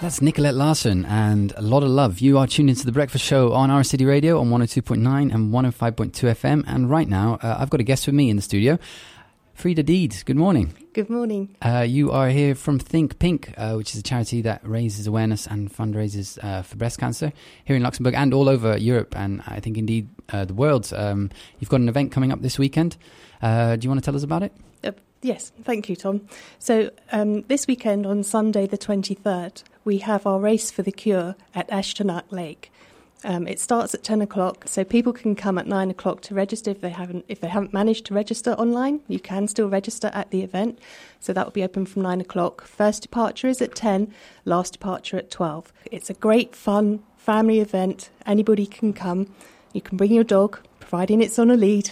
That's Nicolette Larson and a lot of love. You are tuned into the Breakfast Show on ARA City Radio on 102.9 and 105.2 FM. And right now, uh, I've got a guest with me in the studio, Frida Deeds. Good morning. Good morning. Uh, you are here from Think Pink, uh, which is a charity that raises awareness and fundraises uh, for breast cancer here in Luxembourg and all over Europe, and I think indeed uh, the world. Um, you've got an event coming up this weekend. Uh, do you want to tell us about it? Yes, thank you, Tom. So, um, this weekend on Sunday, the 23rd, we have our Race for the Cure at Echternach Lake. Um, it starts at 10 o'clock, so people can come at 9 o'clock to register if they haven't if they haven't managed to register online. You can still register at the event, so that will be open from 9 o'clock. First departure is at 10, last departure at 12. It's a great, fun family event. Anybody can come. You can bring your dog, providing it's on a lead,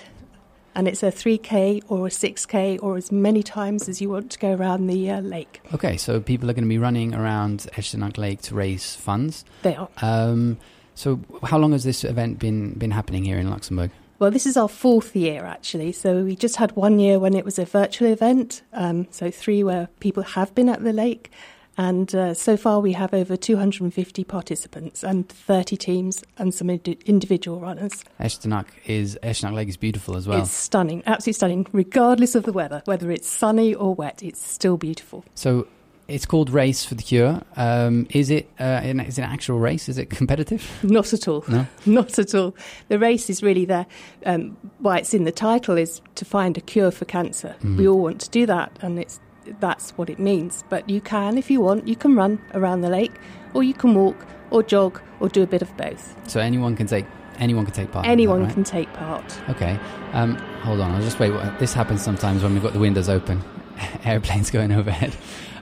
and it's a 3k or a 6k or as many times as you want to go around the uh, lake. Okay, so people are going to be running around Echternach Lake to raise funds. They are. Um, so, how long has this event been been happening here in Luxembourg? Well, this is our fourth year actually. So we just had one year when it was a virtual event. Um, so three where people have been at the lake, and uh, so far we have over 250 participants and 30 teams and some indi- individual runners. Echternach is Echternach Lake is beautiful as well. It's stunning, absolutely stunning, regardless of the weather, whether it's sunny or wet. It's still beautiful. So it's called Race for the Cure. Um, is it uh, an, is it an actual race? Is it competitive? Not at all. No? Not at all. The race is really there. Um, why it's in the title is to find a cure for cancer. Mhm. We all want to do that, and it's that's what it means. But you can, if you want, you can run around the lake, or you can walk, or jog, or do a bit of both. So anyone can take anyone can take part. in that, Anyone right? can take part. Okay. Um, hold on. I'll just wait. This happens sometimes when we've got the windows open. Airplanes going overhead.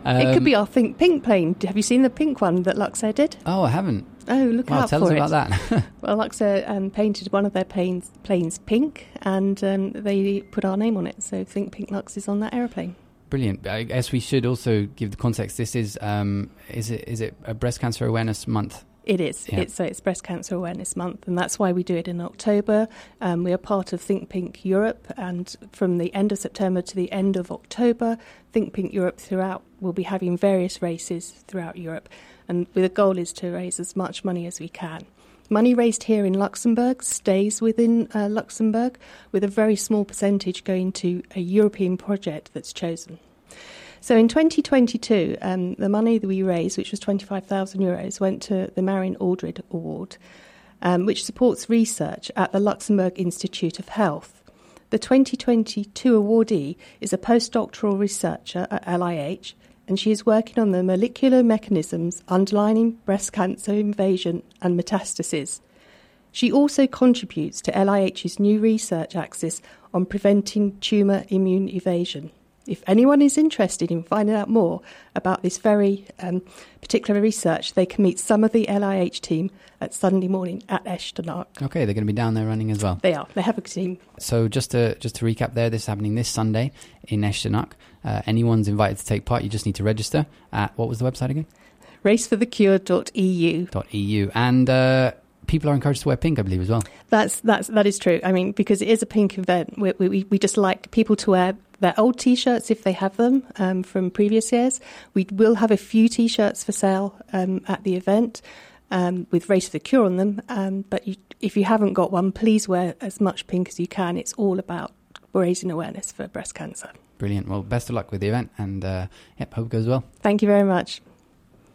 Um, it could be our Think Pink plane. Have you seen the pink one that Luxair did? Oh, I haven't. Oh, look Well, out tell for us it. about that. Well, Luxair um, painted one of their planes, planes pink, and um, they put our name on it. So Think Pink Lux is on that aeroplane. Brilliant. I guess we should also give the context. This is um, is it is it a breast cancer awareness month? It is. Yeah. It's so it's Breast Cancer Awareness Month, and that's why we do it in October. Um, we are part of Think Pink Europe, and from the end of September to the end of October, Think Pink Europe throughout will be having various races throughout Europe, and the goal is to raise as much money as we can. Money raised here in Luxembourg stays within uh, Luxembourg, with a very small percentage going to a European project that's chosen. So in 2022, um, the money that we raised, which was 25,000 euros, went to the Marion Aldred Award, um, which supports research at the Luxembourg Institute of Health. The 2022 awardee is a postdoctoral researcher at LIH, and she is working on the molecular mechanisms underlying breast cancer invasion and metastasis. She also contributes to LIH's new research axis on preventing tumour immune evasion. If anyone is interested in finding out more about this very um, particular research, they can meet some of the LIH team at Sunday morning at Echternach. Okay, they're going to be down there running as well. They are. They have a team. So just to just to recap, there, this is happening this Sunday in Echternach. Uh, anyone's invited to take part. You just need to register at what was the website again? Raceforthecure.eu. .eu and uh, people are encouraged to wear pink, I believe, as well. That's that's that is true. I mean, because it is a pink event, we we, we just like people to wear their old T-shirts if they have them um, from previous years. We will have a few T-shirts for sale um, at the event um, with Race for the Cure on them. Um, but you, if you haven't got one, please wear as much pink as you can. It's all about raising awareness for breast cancer. Brilliant. Well, best of luck with the event, and uh, yep, hope it goes well. Thank you very much.